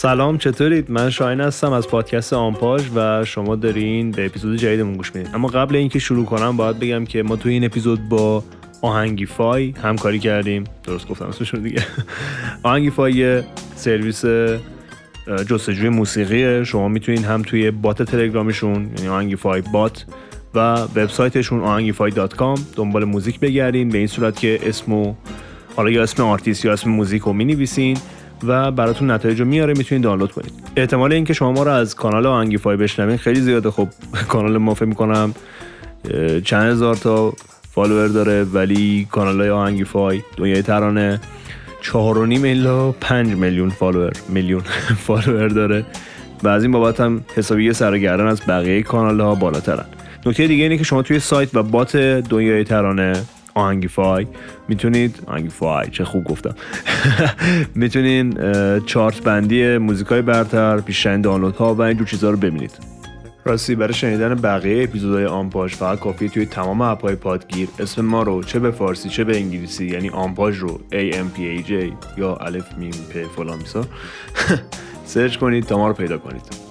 سلام چطورید؟ من شاین هستم از پادکست آمپاژ و شما دارین به اپیزود جدیدمون گوش می‌دید اما قبل اینکه شروع کنم باید بگم که ما توی این اپیزود با آهنگیفای همکاری کردیم. درست گفتم اسمشون دیگه. آهنگیفای سرویس جستجوی موسیقی شما می‌تونید هم توی بات تلگرامیشون یعنی آهنگیفای بات و وبسایتشون آهنگیفای dot com دنبال موزیک بگردین. به این صورت که اسمو حالا یا اسم آرتیست یا اسم موزیک رو می‌نویسین. و براتون نتایج رو میاره می‌تونید دانلود کنید. احتمال اینکه شما ما رو از کانال آهنگیفای بشنوین خیلی زیاده. خب کانال ما فکر می‌کنم چند هزار تا follower داره ولی کانال های آهنگیفای دنیای ترانه چهار و نیم الا پنج میلیون follower میلیون فالوور داره. و از این بابت هم حسابی سر و گردن از بقیه کانال ها بالاترن. نکته دیگه اینه که شما توی سایت و بات دنیای ترانه آهنگیفای می‌تونید آهنگیفای چه خوب گفتم. می‌تونین چارت بندی موزیکای برتر بیشترین دانلود ها و اینجور چیزها رو ببینید. راستی برای شنیدن بقیه اپیزودهای آمپاژ فقط کافیه توی تمام اپهای پادگیر. اسم ما رو چه به فارسی چه به انگلیسی یعنی آمپاژ رو A M P A J یا الف میم پ فلان search کنید تا ما رو پیدا کنید.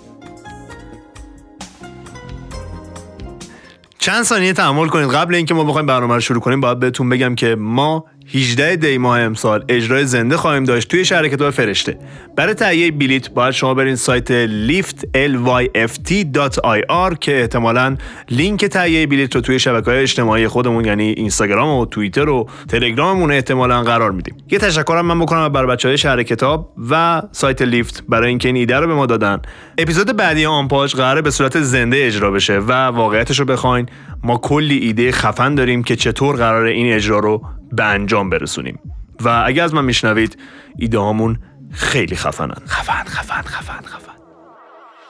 چند ثانیه تحمل کنید. قبل اینکه ما بخوایم برنامه رو شروع کنیم باید بهتون بگم که ما 18 دی ماه امسال اجرای زنده خواهیم داشت توی شهر کتاب فرشته. برای تهیه بلیت باید شما برین سایت lift lyft.ir که احتمالا لینک تهیه بلیت رو توی شبکه های اجتماعی خودمون یعنی اینستاگرام و توییتر و تلگراممون احتمالا قرار میدیم. یه تشکرم من بکنم برای بچه های شهر کتاب و سایت لیفت برای اینکه این ایده رو به ما دادن. اپیزود بعدی آنپاژ قراره به صورت زنده اجرا بشه و واقعیتش رو بخواین. ما کلی ایده خفن داریم که چطور قراره این اجرا رو به انجام برسونیم. و اگه از من میشنوید ایده هامون خیلی خفنن. خفن خفن خفن خفن.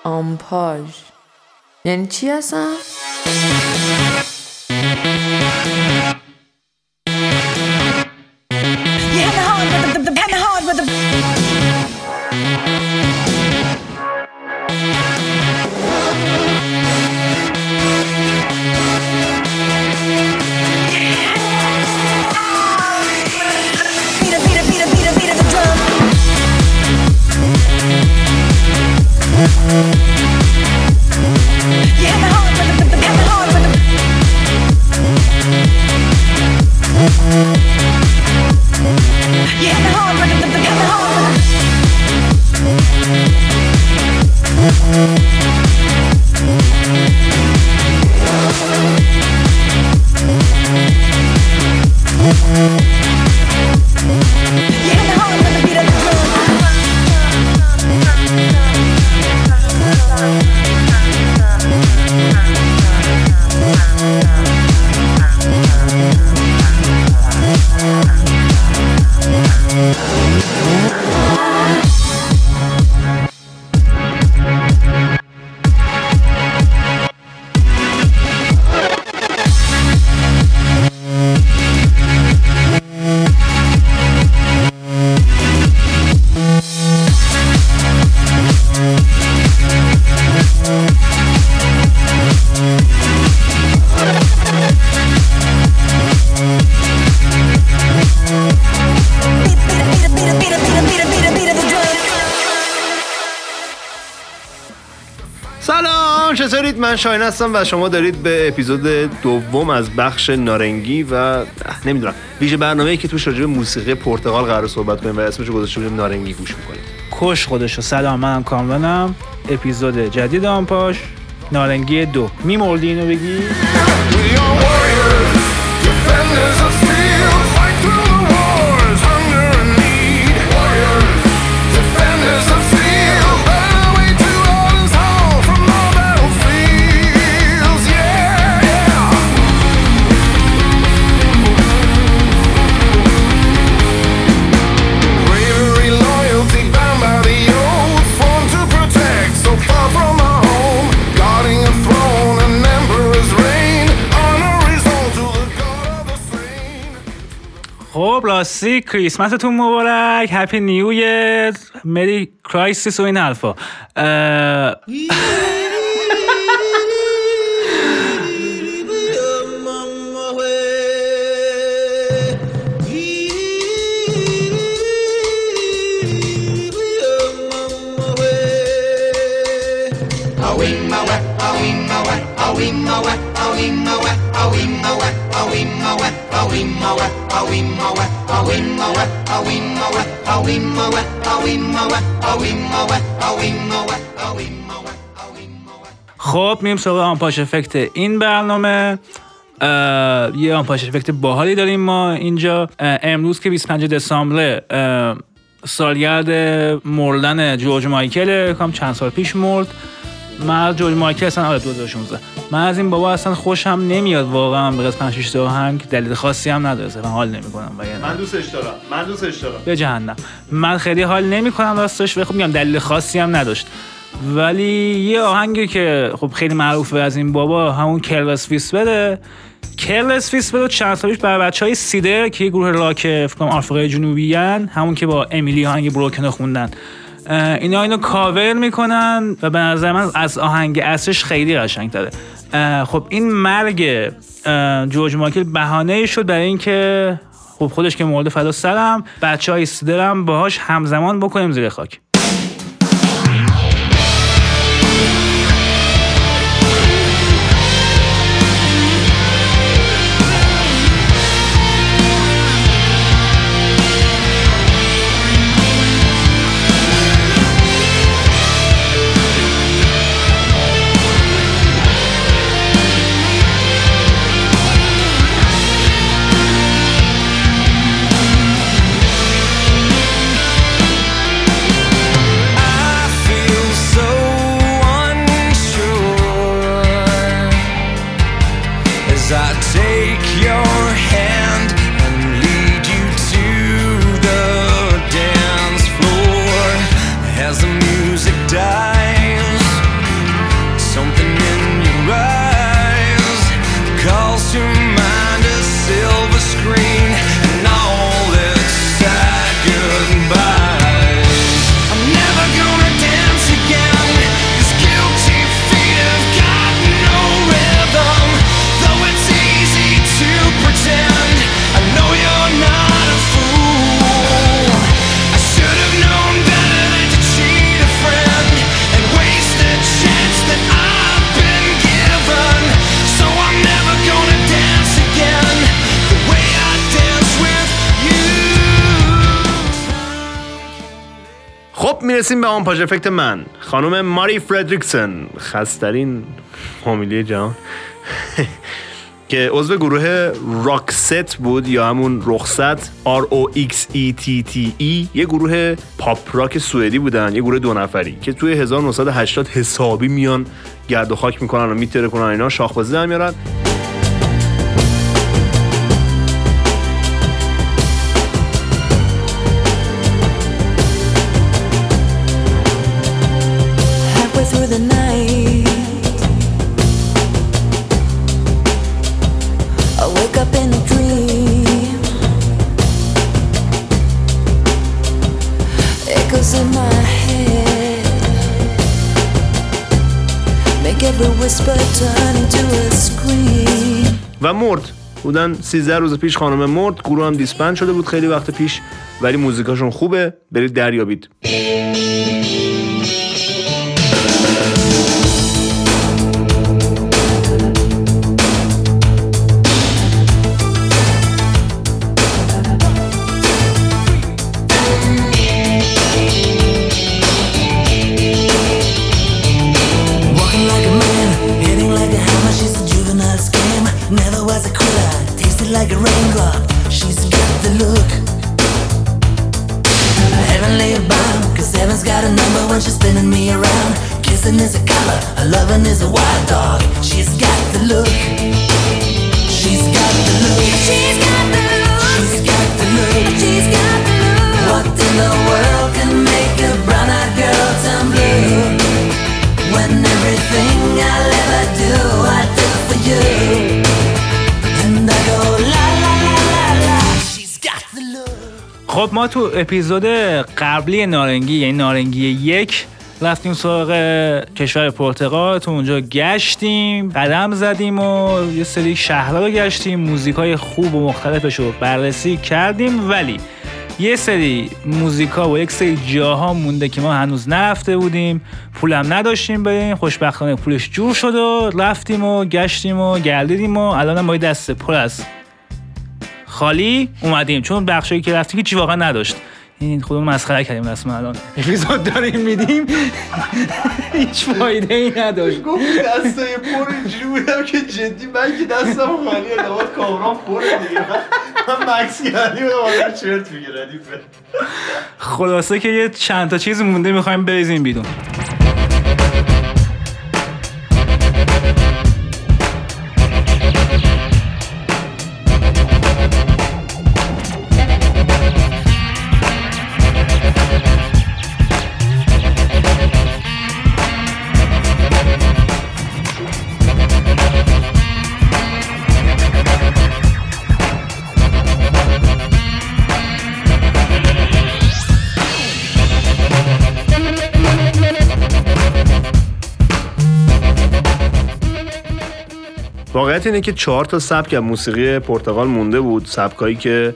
آمپاژ. یعنی چی هستن؟ شاین هستم و شما دارید به اپیزود دوم از بخش نارنگی و نمی‌دونم ویژه برنامه‌ای که توش راجع موسیقی پرتغال قرار صحبت کنیم و اسمش گذاشته بودیم نارنگی گوش می‌کنیم. کش خودشو. سلام منم کاملنم اپیزود جدید آنپاش نارنگی دو. میمردی اینو بگی؟ راستی کریسمستون مبارک هپی نیو مری کرایسیس و این حرفا Awing my wet, wet, wet, wet. خب میریم سراغ آنپاش افکت این برنامه. یه آنپاش افکت باحالی داریم ما اینجا. امروز که 25 دسامبر سالگرد مردن جورج مایکل کام چند سال پیش مرد. من از جورج مایکل اصلا آره 2016 من از این بابا اصلا خوشم نمیاد واقعا به قسمت 6 آهنگ دلیل خاصی هم نداره اصلا حال نمی‌کنم من دوستش دارم من دوستش دارم. به جهنم. من خیلی حال نمی کنم راستش و خب میگم دلیل خاصی هم نداشت. ولی یه آهنگی که خب خیلی معروفه از این بابا همون Careless Whisper ه Careless Whisper ه چند سال پیش برای بچه های Seether که یه گروه راک فکر کنم آفریقای جنوبی هن، همون که با ایمی لی آهنگ Broken رو خوندن. اینا اینو کاور می‌کنن و به نظر من از آهنگ اصلش خیلی قشنگ داره خب این مرگ جورج مایکل بهانه شد برای اینکه خب خودش که مورد فدا سرم بچه های باهاش همزمان بکنیم زیر خاک. آن پاش افکت من خانم ماری فردریکسن خسترین فامیلی جهان. که عضو گروه راکست بود یا همون رخصت R O X E T T E یه گروه پاپ راک سوئدی بودن یه گروه دو نفری که توی 1980 حسابی میان گرد و خاک می‌کنن و میتره کنن اینا شاخبازی در میارن. بودن. 13 روز پیش خانم مرد گروه هم دیسپند شده بود خیلی وقت پیش. ولی موزیکاشون خوبه. برید دریابید. تو اپیزود قبلی نارنگی یعنی نارنگی یک رفتیم سراغ کشور پرتغال. تو اونجا گشتیم قدم زدیم و یه سری شهرها رو گشتیم موزیک های خوب و مختلفش رو بررسی کردیم. ولی یه سری موزیکا و یک سری جاها مونده که ما هنوز نرفته بودیم. پولم نداشتیم بریم. خوشبختانه پولش جور شد و رفتیم و گشتیم و گردیدیم و الان ما دست پر از خالی اومدیم. چون بخشایی که رفتیم که چی واقعا نداشت. این خودمون مسخره کردیم رسما الان. اپیزود داریم میدیم. هیچ فایده ای نداشت. گفت دستای پر اینجوری بودم که جدی من که دستم خالیه دوباره کامرام پره دیگه. من مکس کردیم و چرت میگه ردیفه خلاصه که یه چند تا چیز مونده می‌خوایم بریزیم بیرون. واقعیت اینه که چهار تا سبک از موسیقی پرتغال مونده بود. سبکایی که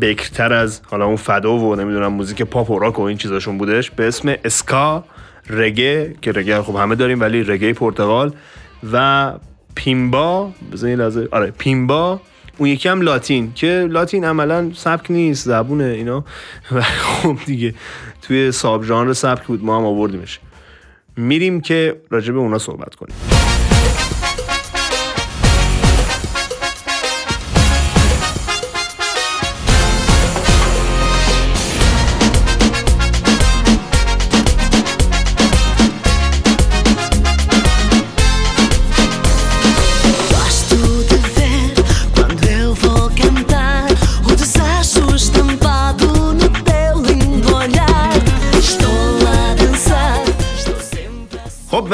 بکرتر از حالا اون فدا و نمی‌دونم موزیک پاپ و راک و این چیزاشون بودش به اسم اسکا رگه که رگه خب همه داریم ولی رگه پرتغال و پیمبا بزن یه لحظه. آره پیمبا اون یکی هم لاتین که لاتین عملا سبک نیست زبونه اینا. و خب دیگه توی ساب ژانر سبک بود ما هم آوردیمش. میریم که راجع به اونا صحبت کنیم.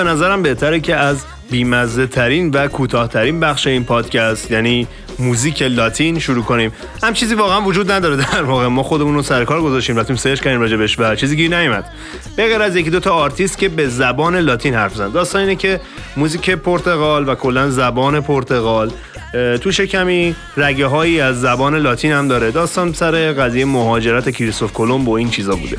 به نظرم بهتره که از بیمزه ترین و کوتاهترین بخش این پادکست یعنی موزیک لاتین شروع کنیم. هم چیزی واقعا وجود نداره. در واقع ما خودمون رو سر کار گذاشتیم رفتیم search کردیم راجبش و چیزی گیر نیومد. به غیر از یکی دو تا آرتیست که به زبان لاتین حرف زدن. داستان اینه که موزیک پرتغال و کلا زبان پرتغال توش کمی رگه هایی از زبان لاتین هم داره. داستان سر قضیه مهاجرت کریستوف کلمب و این چیزا بوده.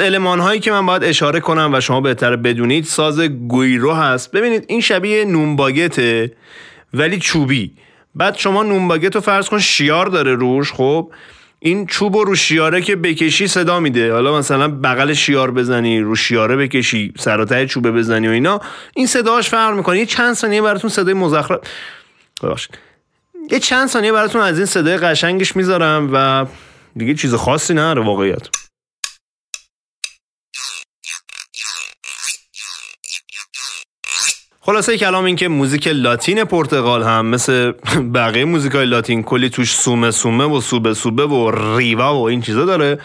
علمان هایی که من باید اشاره کنم و شما بهتر بدونید ساز گویرو هست. ببینید این شبیه نونباگته ولی چوبی. بعد شما نونباگت رو فرض کن شیار داره روش خب؟ این چوب رو شیاره که بکشی صدا میده. حالا مثلا بغل شیار بزنی رو شیاره بکشی سراتای چوبه بزنی و اینا. این صداش فرق می‌کنه. یه چند ثانیه براتون صدای مزخرف ببخشید. یه چند ثانیه براتون از این صدای قشنگش می‌ذارم و دیگه چیز خاصی نداره واقعیت. خلاصه کلام این که موزیک لاتین پرتغال هم مثل بقیه موزیک های لاتین کلی توش سومه سومه و سوبه سوبه و ریوا و این چیزا داره.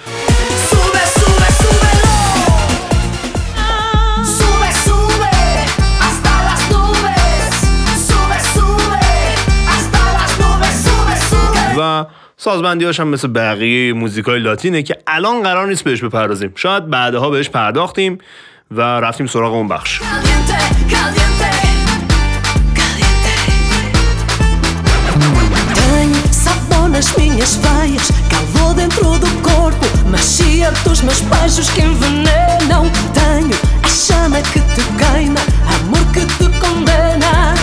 و سازبندی هم مثل بقیه موزیک های لاتینه که الان قرار نیست بهش بپردازیم. شاید بعدها بهش پرداختیم و رفتیم سراغ اون بخش. Minhas veias, calor dentro do corpo, magia dos meus beijos que envenenam. Tenho a chama que te queima, amor que te condena.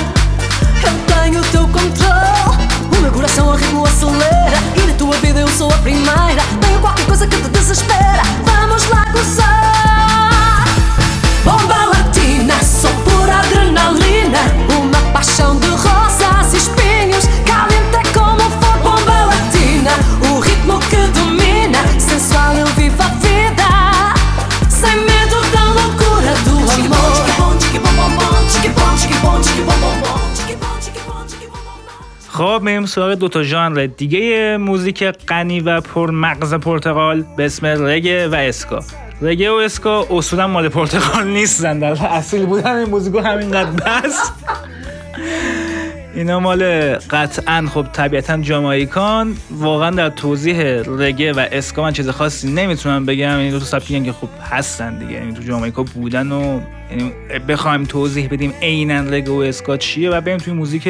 Eu tenho o teu controle, o meu coração ao ritmo acelera. E na tua vida eu sou a primeira. Tenho qualquer coisa que te desespera. Vamos lá gozar. Bomba latina, só pura adrenalina. Eu vivo a vida. Sem medo da loucura do amor. خب میریم سراغ دو تا ژانر دیگه موزیک غنی و پرمغز پرتغال به اسم رگه و اسکا رگه و اسکا اصولا مال پرتغال نیستن در اصیل بودن این موزیکو همینقدر بس اینا مال قطعا خب طبیعتا جامایکان واقعا در توضیح رگه و اسکا من چیز خاصی نمی‌تونم بگم. این دو تا سبکی که خب هستن دیگه. یعنی تو جامایکا بودن و یعنی بخوایم توضیح بدیم عینا رگه و اسکا چیه و بریم توی موزیک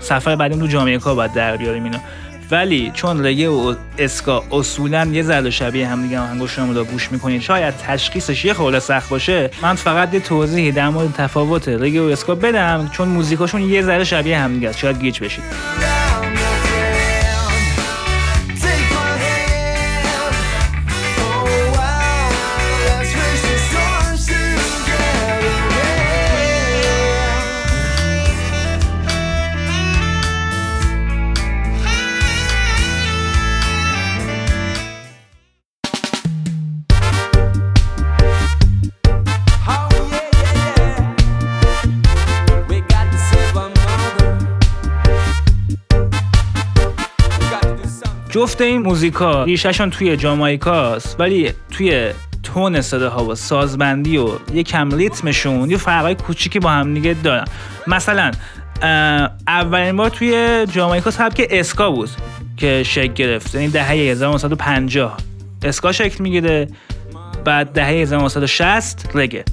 سفر بعدیم تو جامایکا باید در بیاریم اینا. ولی چون رگه و اسکا اصولا یه ذره شبیه هم دیگه آهنگاشون رو گوش می‌کنید شاید تشخیصش یه خورده سخت باشه. من فقط یه توضیحی در مورد تفاوت رگه و اسکا بدم چون موزیکاشون یه ذره شبیه هم دیگه است. شاید گیج بشید. جفت این موزیکا ریشهشون توی جامایکاست ولی توی تون صداها و سازبندی و یه کم ریتمشون یه فرقای کوچیکی با هم دیگه دارن. مثلا اولین بار توی جامایکا سبک اسکا بود که شکل گرفت. یعنی دهه 1950 اسکا شکل می‌گیره بعد دهه 1960 رگه.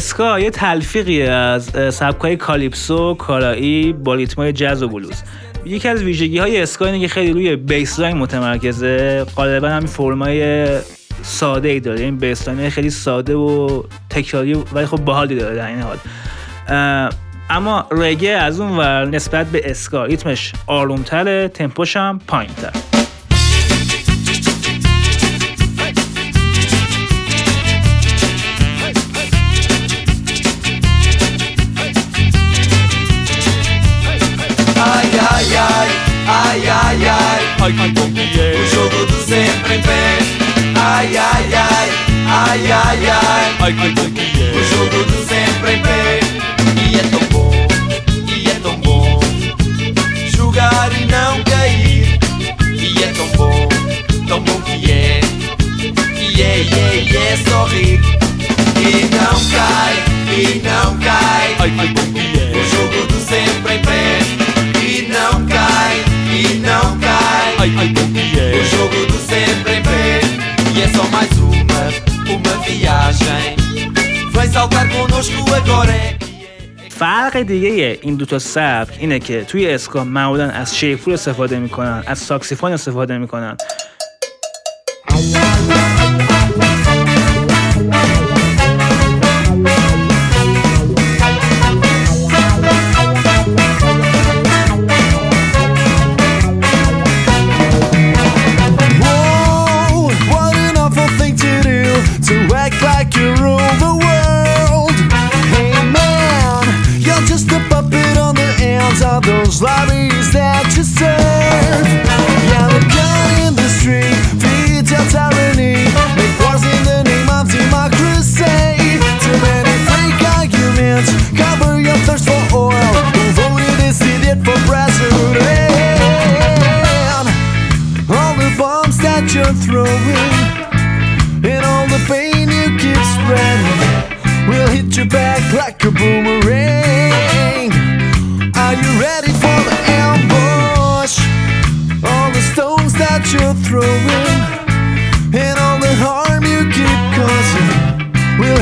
اسکا یه تلفیقی از سبکای کالیپسو، کارائیبی با ریتمای جاز و بلوز. یکی از ویژگی های اسکا اینه که خیلی روی bassline متمرکزه. غالبا همین فرمای ساده ای داره. این bassline خیلی ساده و تکراری ولی خب باحالی داره در عین حال. اما رگه از اون ور نسبت به اسکا ریتمش آرومتره تمپوش هم پایینتر. Ai, ai que bom que é. O jogo do sempre em pé. Ai, ai, ai, ai, ai, ai, ai que bom que é. O jogo do sempre em pé. E é tão bom, e é tão bom. Jogar e não cair. E é tão bom, tão bom que é. E é, e é, e é só rir. E não cai, e não cai. Ai que bom que é. O jogo do sempre em pé. Ai, ai, bom que é. O jogo do sempre em pé. E é só mais uma, uma viagem. Vem saltar conosco agora é. فرق دیگه این دوتا سبک اینه که توی اسکا معمولا از شیپور استفاده می‌کنن از ساکسیفون استفاده می‌کنن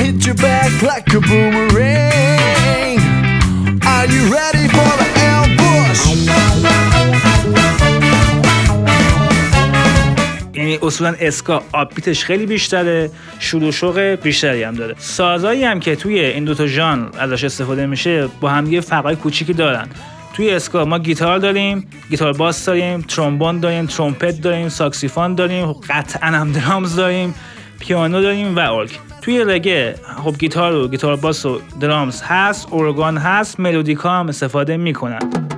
hit you back like a boomerang. Are you ready for the ambush? یعنی اصولا اسکا آبیتش خیلی بیشتره شروع شوق بیشتری هم داره. سازایی هم که توی این دوتا ژانر ازش استفاده میشه با هم یه فرقای کوچیکی دارن. توی اسکا ما گیتار داریم گیتار باس داریم ترومبون داریم ترومپت داریم ساکسیفون داریم قطعا هم درامز داریم پیانو داریم و ارگ. توی رگه خب گیتار و گیتار باس و درامز هست ارگان هست ملودیکا هم استفاده می‌کنن.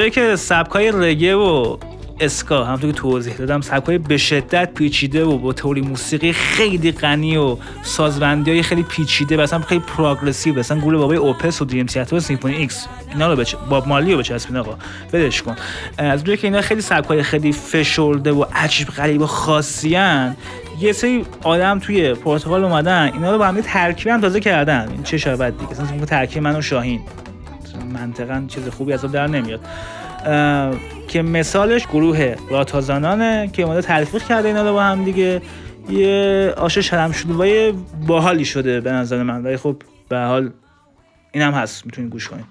اونجایی که سبکای رگه و اسکا همونطور که توضیح دادم سبکای به شدت پیچیده و با تئوری موسیقی خیلی غنی و سازبندی های خیلی پیچیده و اصلا خیلی progressive مثلا گروه بابای Opeth و Dream Theater و Symphony X. اینا رو بچ... باب مارلی رو بچسبین آقا ولش کن. از اونجایی که اینا خیلی سبکای خیلی فشرده و عجیب غریب و خاصیان یه سری آدم توی پرتغال اومدن اینا رو با هم ترکیب هم تازه کردن. این چه شبت دیگه مثلا ترکیب من و شاهین. منطقا چیز خوبی از در نمیاد. که مثالش گروه راتازانانه که اومده تلفیق کرده اینا رو با هم دیگه. یه آش شرم شلوای باحالی شده به نظر من. ولی خب به حال اینم هست. می‌تونید گوش کنید.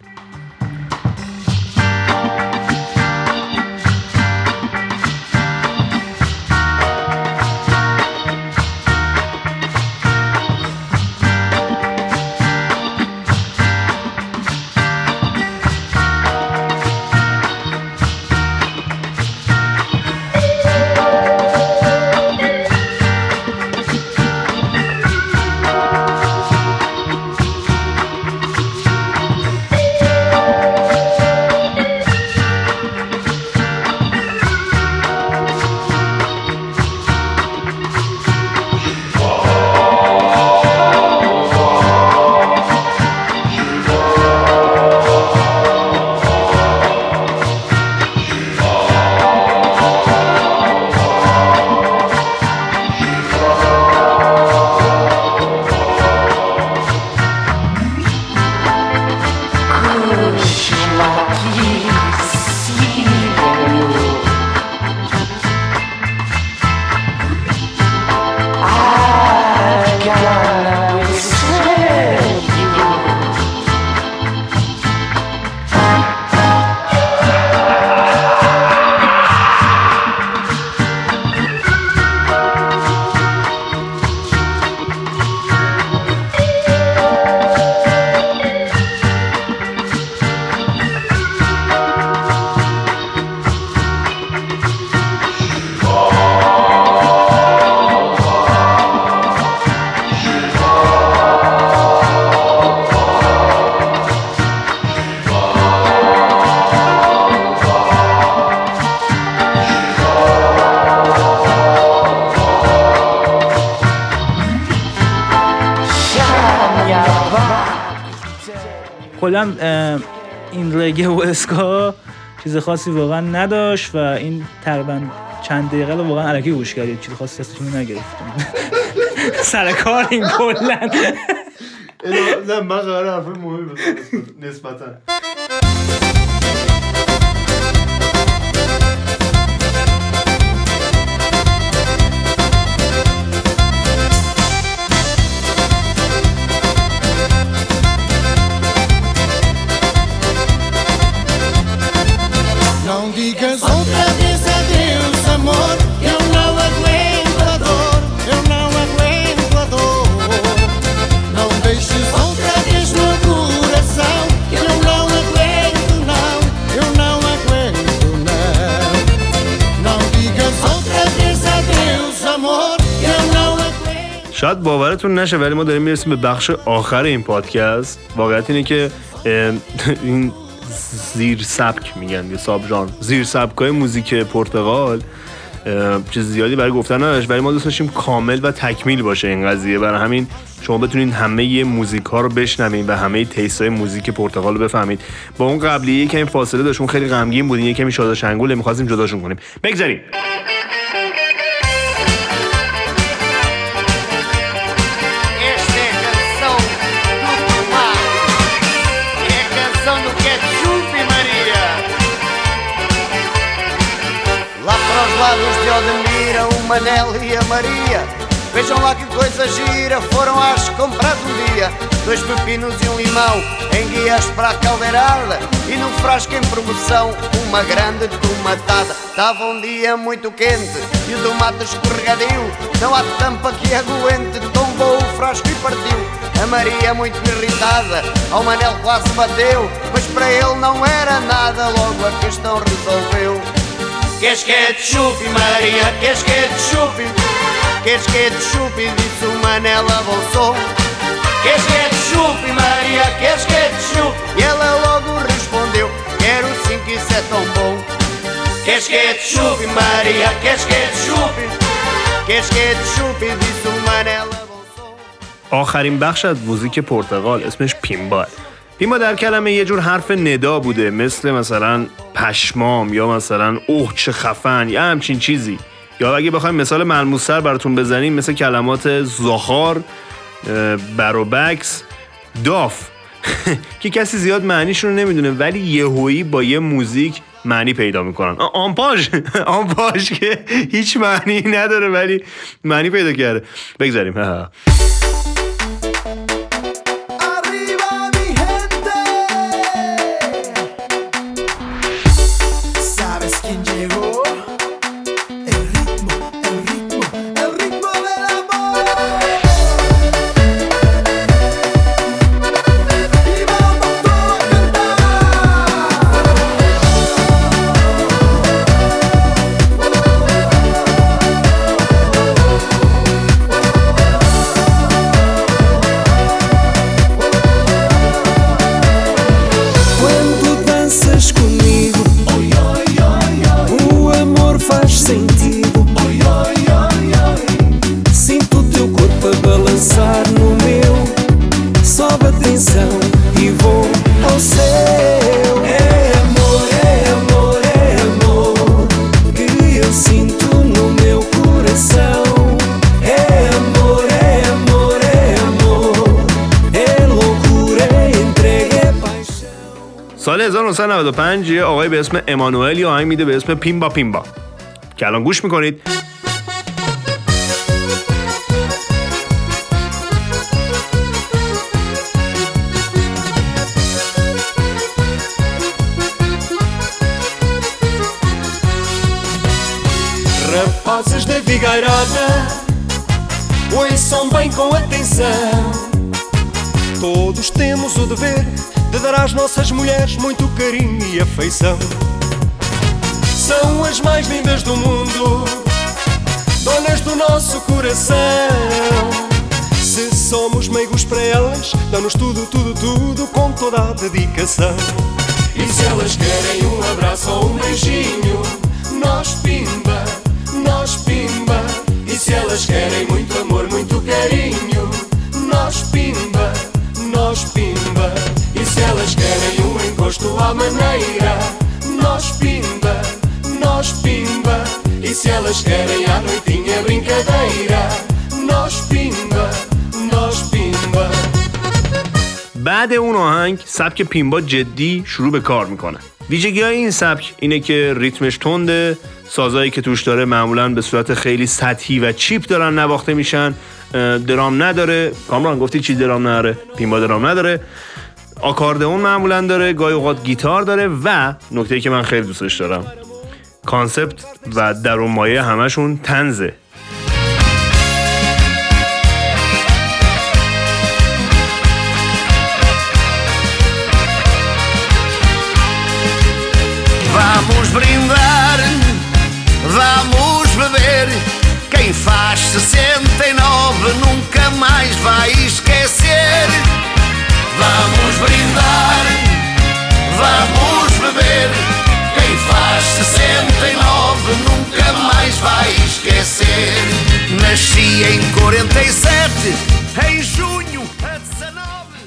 کلا این رگه و اسکا چیز خاصی واقعا نداشت و این تقریبا چند دقیقه رو واقعا علکی گوش کردید. چیز خاصی ازشون نگرفتم سر کار این کلا. نه من قرار حرف مهمی نسبتا. شاید باورتون نشه ولی ما داریم می‌رسیم به بخش آخر این پادکست. واقعیت اینه که این زیر سبک میگن یا subgenre. زیر سبک های موزیک پرتغال چیز زیادی برای گفتن نداشت. ولی ما دوست داشتیم کامل و تکمیل باشه این قضیه. برای همین شما بتونین همه موزیک ها رو بشنوین و همه taste های موزیک پرتغال رو بفهمید. با اون قبلی یه کمی فاصله داشت اون خیلی غمگین بودین یه کمی شاد و شنگوله می‌خواستیم جداشون کنیم. بگذاریم. Manel e a Maria. Vejam lá que coisa gira, foram às compras um dia. Dois pepinos e um limão em guias para a caldeirada. E no frasco em promoção, uma grande tomatada. Estava um dia muito quente e o tomate escorregadio. Não há tampa que aguente, tombou o frasco e partiu. A Maria muito irritada, ao Manel quase bateu. Mas para ele não era nada, logo a questão resolveu. Queres ketchup? Queres ketchup? Disse o Manel a bom som. Queres ketchup, Maria, queres ketchup? E ela logo respondeu, quero sim que isso é tão bom. Queres ketchup, Maria, queres ketchup? Queres ketchup? Disse o Manel a bom som. آخرین بخش از موزیک پرتغال اسمش پیمبال پیمبا در کلمه یه جور حرف ندا بوده مثل مثلا پشمام یا مثلا اوه چه خفن یا همچین چیزی. یا اگه بخوایم مثال ملموستر براتون بزنیم مثل کلمات زاخار اه، بروبکس داف. که کسی زیاد معنیشون رو نمی‌دونه ولی یهویی با یه موزیک معنی پیدا می‌کنن. آمپاژ آمپاژ که هیچ معنی نداره ولی معنی پیدا کرده. بگذاریم. 1995 یه آقای به اسم امانوئل یه آهنگ میده به اسم پیمبا پیمبا که الان گوش می‌کنید Rapazes da Figueirada, ouçam bem com atenção. Todos temos o dever de dar às nossas mulheres muito carinho e afeição. São as mais lindas do mundo, donas do nosso coração. Se somos meigos para elas, dão-nos tudo, tudo, tudo com toda a dedicação. E se elas querem um abraço ou um beijinho, nós pimba, nós pimba. E se elas querem muito amor, muito carinho, nós pimba, nós pimba. Encosto à maneira, nós pimba, nós pimba. E se elas querem à noitinha brincadeira, nós pimba, nós pimba. بعد اون آهنگ سبک پیمبا جدی شروع به کار می‌کنه. ویژگی های این سبک اینه که ریتمش تنده سازایی که توش داره معمولا به صورت خیلی سطحی و چیپ دارن نواخته میشن درام نداره. کامران گفتی چی درام نداره؟ پیمبا درام نداره. آکاردئون معمولا داره گاهی اوقات گیتار داره و نکته که من خیلی دوستش دارم کانسپت و درون مایه همشون تنزه Vamos brindar, vamos beber. Quem faz 69 nove nunca mais vai esquecer. Vamos brindar, vamos beber. Quem faz 69 nunca mais vai esquecer. Nasci em 47, em junho a 19.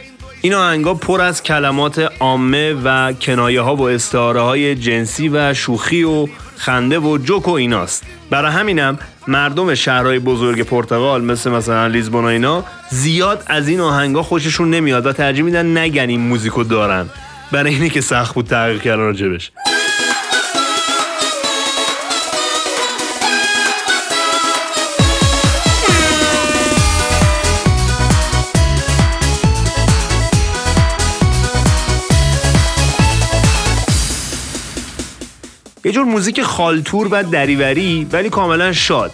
em dois- این آهنگا پر از کلمات عامه و کنایه ها و استعاره های جنسی و شوخی و خنده و جوک و ایناست. برای همینم مردم شهرهای بزرگ پرتغال مثل مثلا لیزبون و اینا زیاد از این آهنگا خوششون نمیاد و ترجیح میدن نگن این موزیکو دارن. برای اینه که سخت بود تحقیق کردن راجبش. یه جور موزیک خالتور و دریوری ولی کاملا شاد.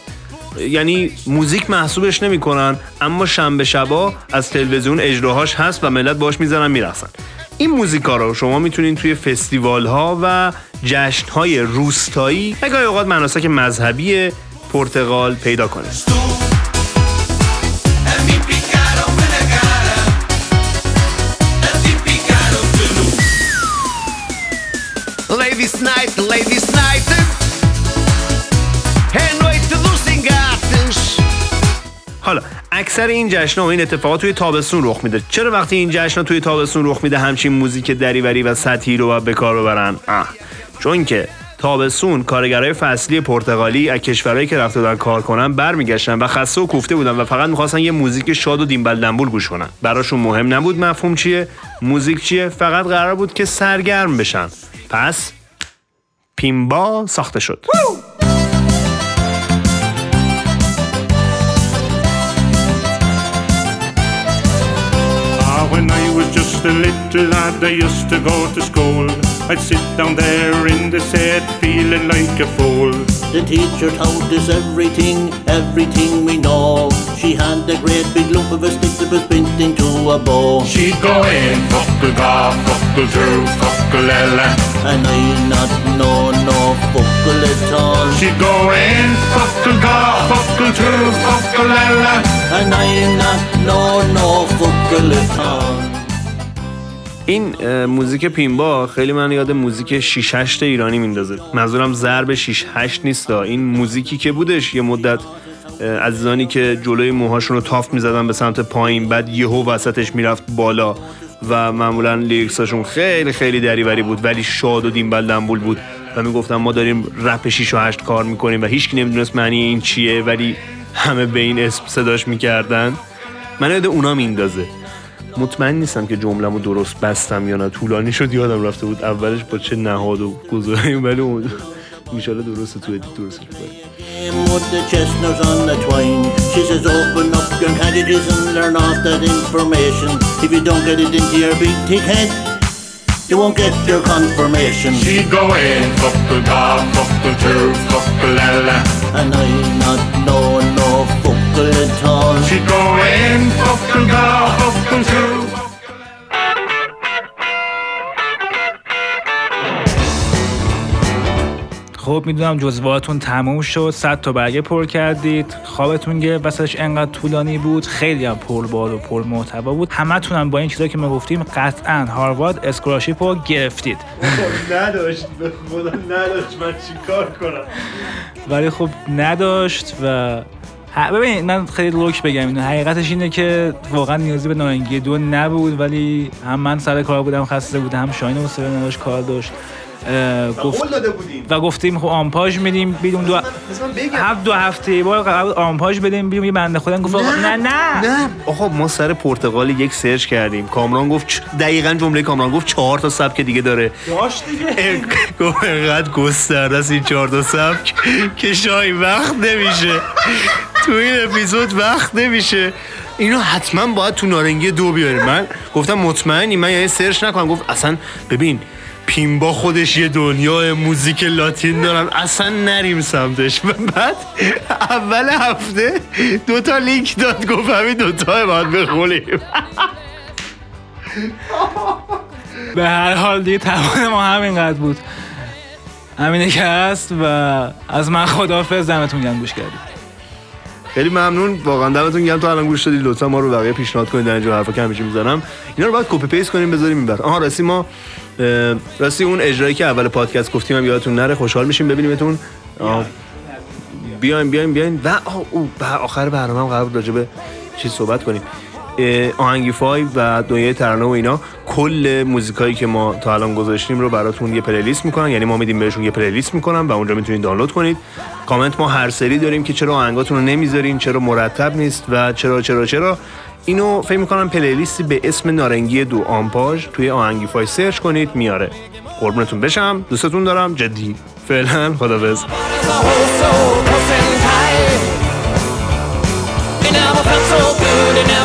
یعنی موزیک محسوبش نمی‌کنن اما شنبه شبا از تلویزیون اجراهاش هست و ملت باش می‌زنن میرقصن. این موزیکا رو شما می‌تونین توی فستیوال ها و جشن های روستایی و اوقات مناسک مذهبی پرتغال پیدا کنید حالا اکثر این جشن و این اتفاقات توی تابستون رخ میده. چرا وقتی این جشن توی تابستون رخ میده همچین موزیک دریوری و سطحی رو به کار ببرن؟ آه. چون که تابستون کارگرای فصلی پرتغالی از کشورهایی که رفته بودن کار کنن برمیگشتن و خسته و کوفته بودن و فقط می‌خواستن یه موزیک شاد و دیمبل دنبول گوش کنن. براشون مهم نبود مفهوم چیه موزیک چیه فقط قرار بود که سرگرم بشن. پس پیمبا ساخته شد. Was just a little lad, I used to go to school. I'd sit down there in the set, feeling like a fool. The teacher taught us everything, everything we know. She had a great big lump of a stick that was bent into a bow. She'd go in, fuckle ga, fuckle through, fuckle ella. And I not know no fuckle at all. She'd go in, fuckle ga, fuckle through, fuckle ella. And I not know no fuckle at all. این موزیک پیمبا خیلی من یاد موزیک 6 8 ایرانی میندازه. منظورم ضرب 6 8 نیست این موزیکی که بودش یه مدت عزیزانی که جلوی موهاشون رو تافت می‌زدن به سمت پایین بعد یهو وسطش می‌رفت بالا و معمولا لیریکساشون خیلی خیلی دریوری بود ولی شاد و دیمبل دنبول بود و می‌گفتن ما داریم رپ 6 و 8 کار می‌کنیم و هیچکی نمی‌دونست معنی این چیه ولی همه به این اسم صداش می‌کردن. من یاد اونا میندازه. مطمئن نیستم که جملهمو درست بستم یا نه. طولانی شد یادم رفته بود اولش با چه نهاد و گذاریم ولی اون میشه الان درسته توی دید درسته که at all. She'd go in. خب می‌دونم جزوهاتون تموم شد. 100 تا برگه پر کردید. خوابتون گرفت. وسطش انقدر طولانی بود. خیلی هم پر بال و پر محتوا بود. همتون هم با این چیزایی که ما گفتیم قطعا هاروارد اسکولارشیپ رو گرفتید. نداشت. به خدا نداشت. من چیکار کنم؟ ولی خب نداشت و ببین من خیلی لوک بگم اینو. حقیقتش اینه که واقعا نیازی به نارنگی دو نبود ولی هم من سر کار بودم خسته بودم هم شاین حوصله نداشت کار داشت. گفت داده بودیم. و گفتیم خب آمپاژ میدیم بیرون دو هفت دو هفته یه بار قرار بود آمپاژ بدیم بیرون یه بنده خدا گفت نه نه نه. آقا ما سر پرتغال یک سرچ کردیم. کامران گفت چ- دقیقا جمله کامران گفت چهار تا سبک دیگه داره. داشت دیگه. گفت انقدر گسترده است این چهار تا سبک که شاهی وقت نمیشه. تو این اپیزود وقت نمیشه. اینو حتما باید تو نارنگی دو بیاریم. من گفتم مطمئنی من یعنی سرچ نکنم. گفت اصلا ببین پیمبا خودش یه دنیای موزیک لاتین دارن. اصلا نریم سمتش. و بعد اول هفته دوتا لینک داد. گفت همین دوتا باید بخونیم. به هر حال دیگه توان ما همینقدر بود. همینه که هست و از من خدافظ دمتون گرم. گوش کردید. خیلی ممنون. واقعا دمتون گرم. تا الان گوش دادید لطفا ما رو بقیه پیشنهاد کنید. در اینجا حرفا که همیشه می‌زنم. اینا رو باید copy paste کنیم بذاریم این آها راستی ما راستی اون اجرایی که اول پادکست گفتیم هم یادتون نره. خوشحال میشیم ببینیمتون. بیایم بیایم بیایم. و او آخر برنامه هم قرار بود راجع به چیز صحبت کنیم. آهنگیفای و دنیای ترانه و اینا. کل موزیکایی که ما تا الان گذاشتیم رو براتون یه playlist می‌کنن. یعنی ما میدیم بهشون یه playlist می‌کنن و اونجا می‌تونید دانلود کنید. کامنت ما هر سری داریم که چرا آهنگاتون رو نمی‌ذارین چرا مرتب نیست و چرا چرا چرا. اینو فکر می‌کنم playlist ی به اسم نارنگی دو آمپاژ توی آهنگیفای search کنید میاره. قربونتون بشم. دوستتون دارم. جدی. فعلا. so tight. And I'm a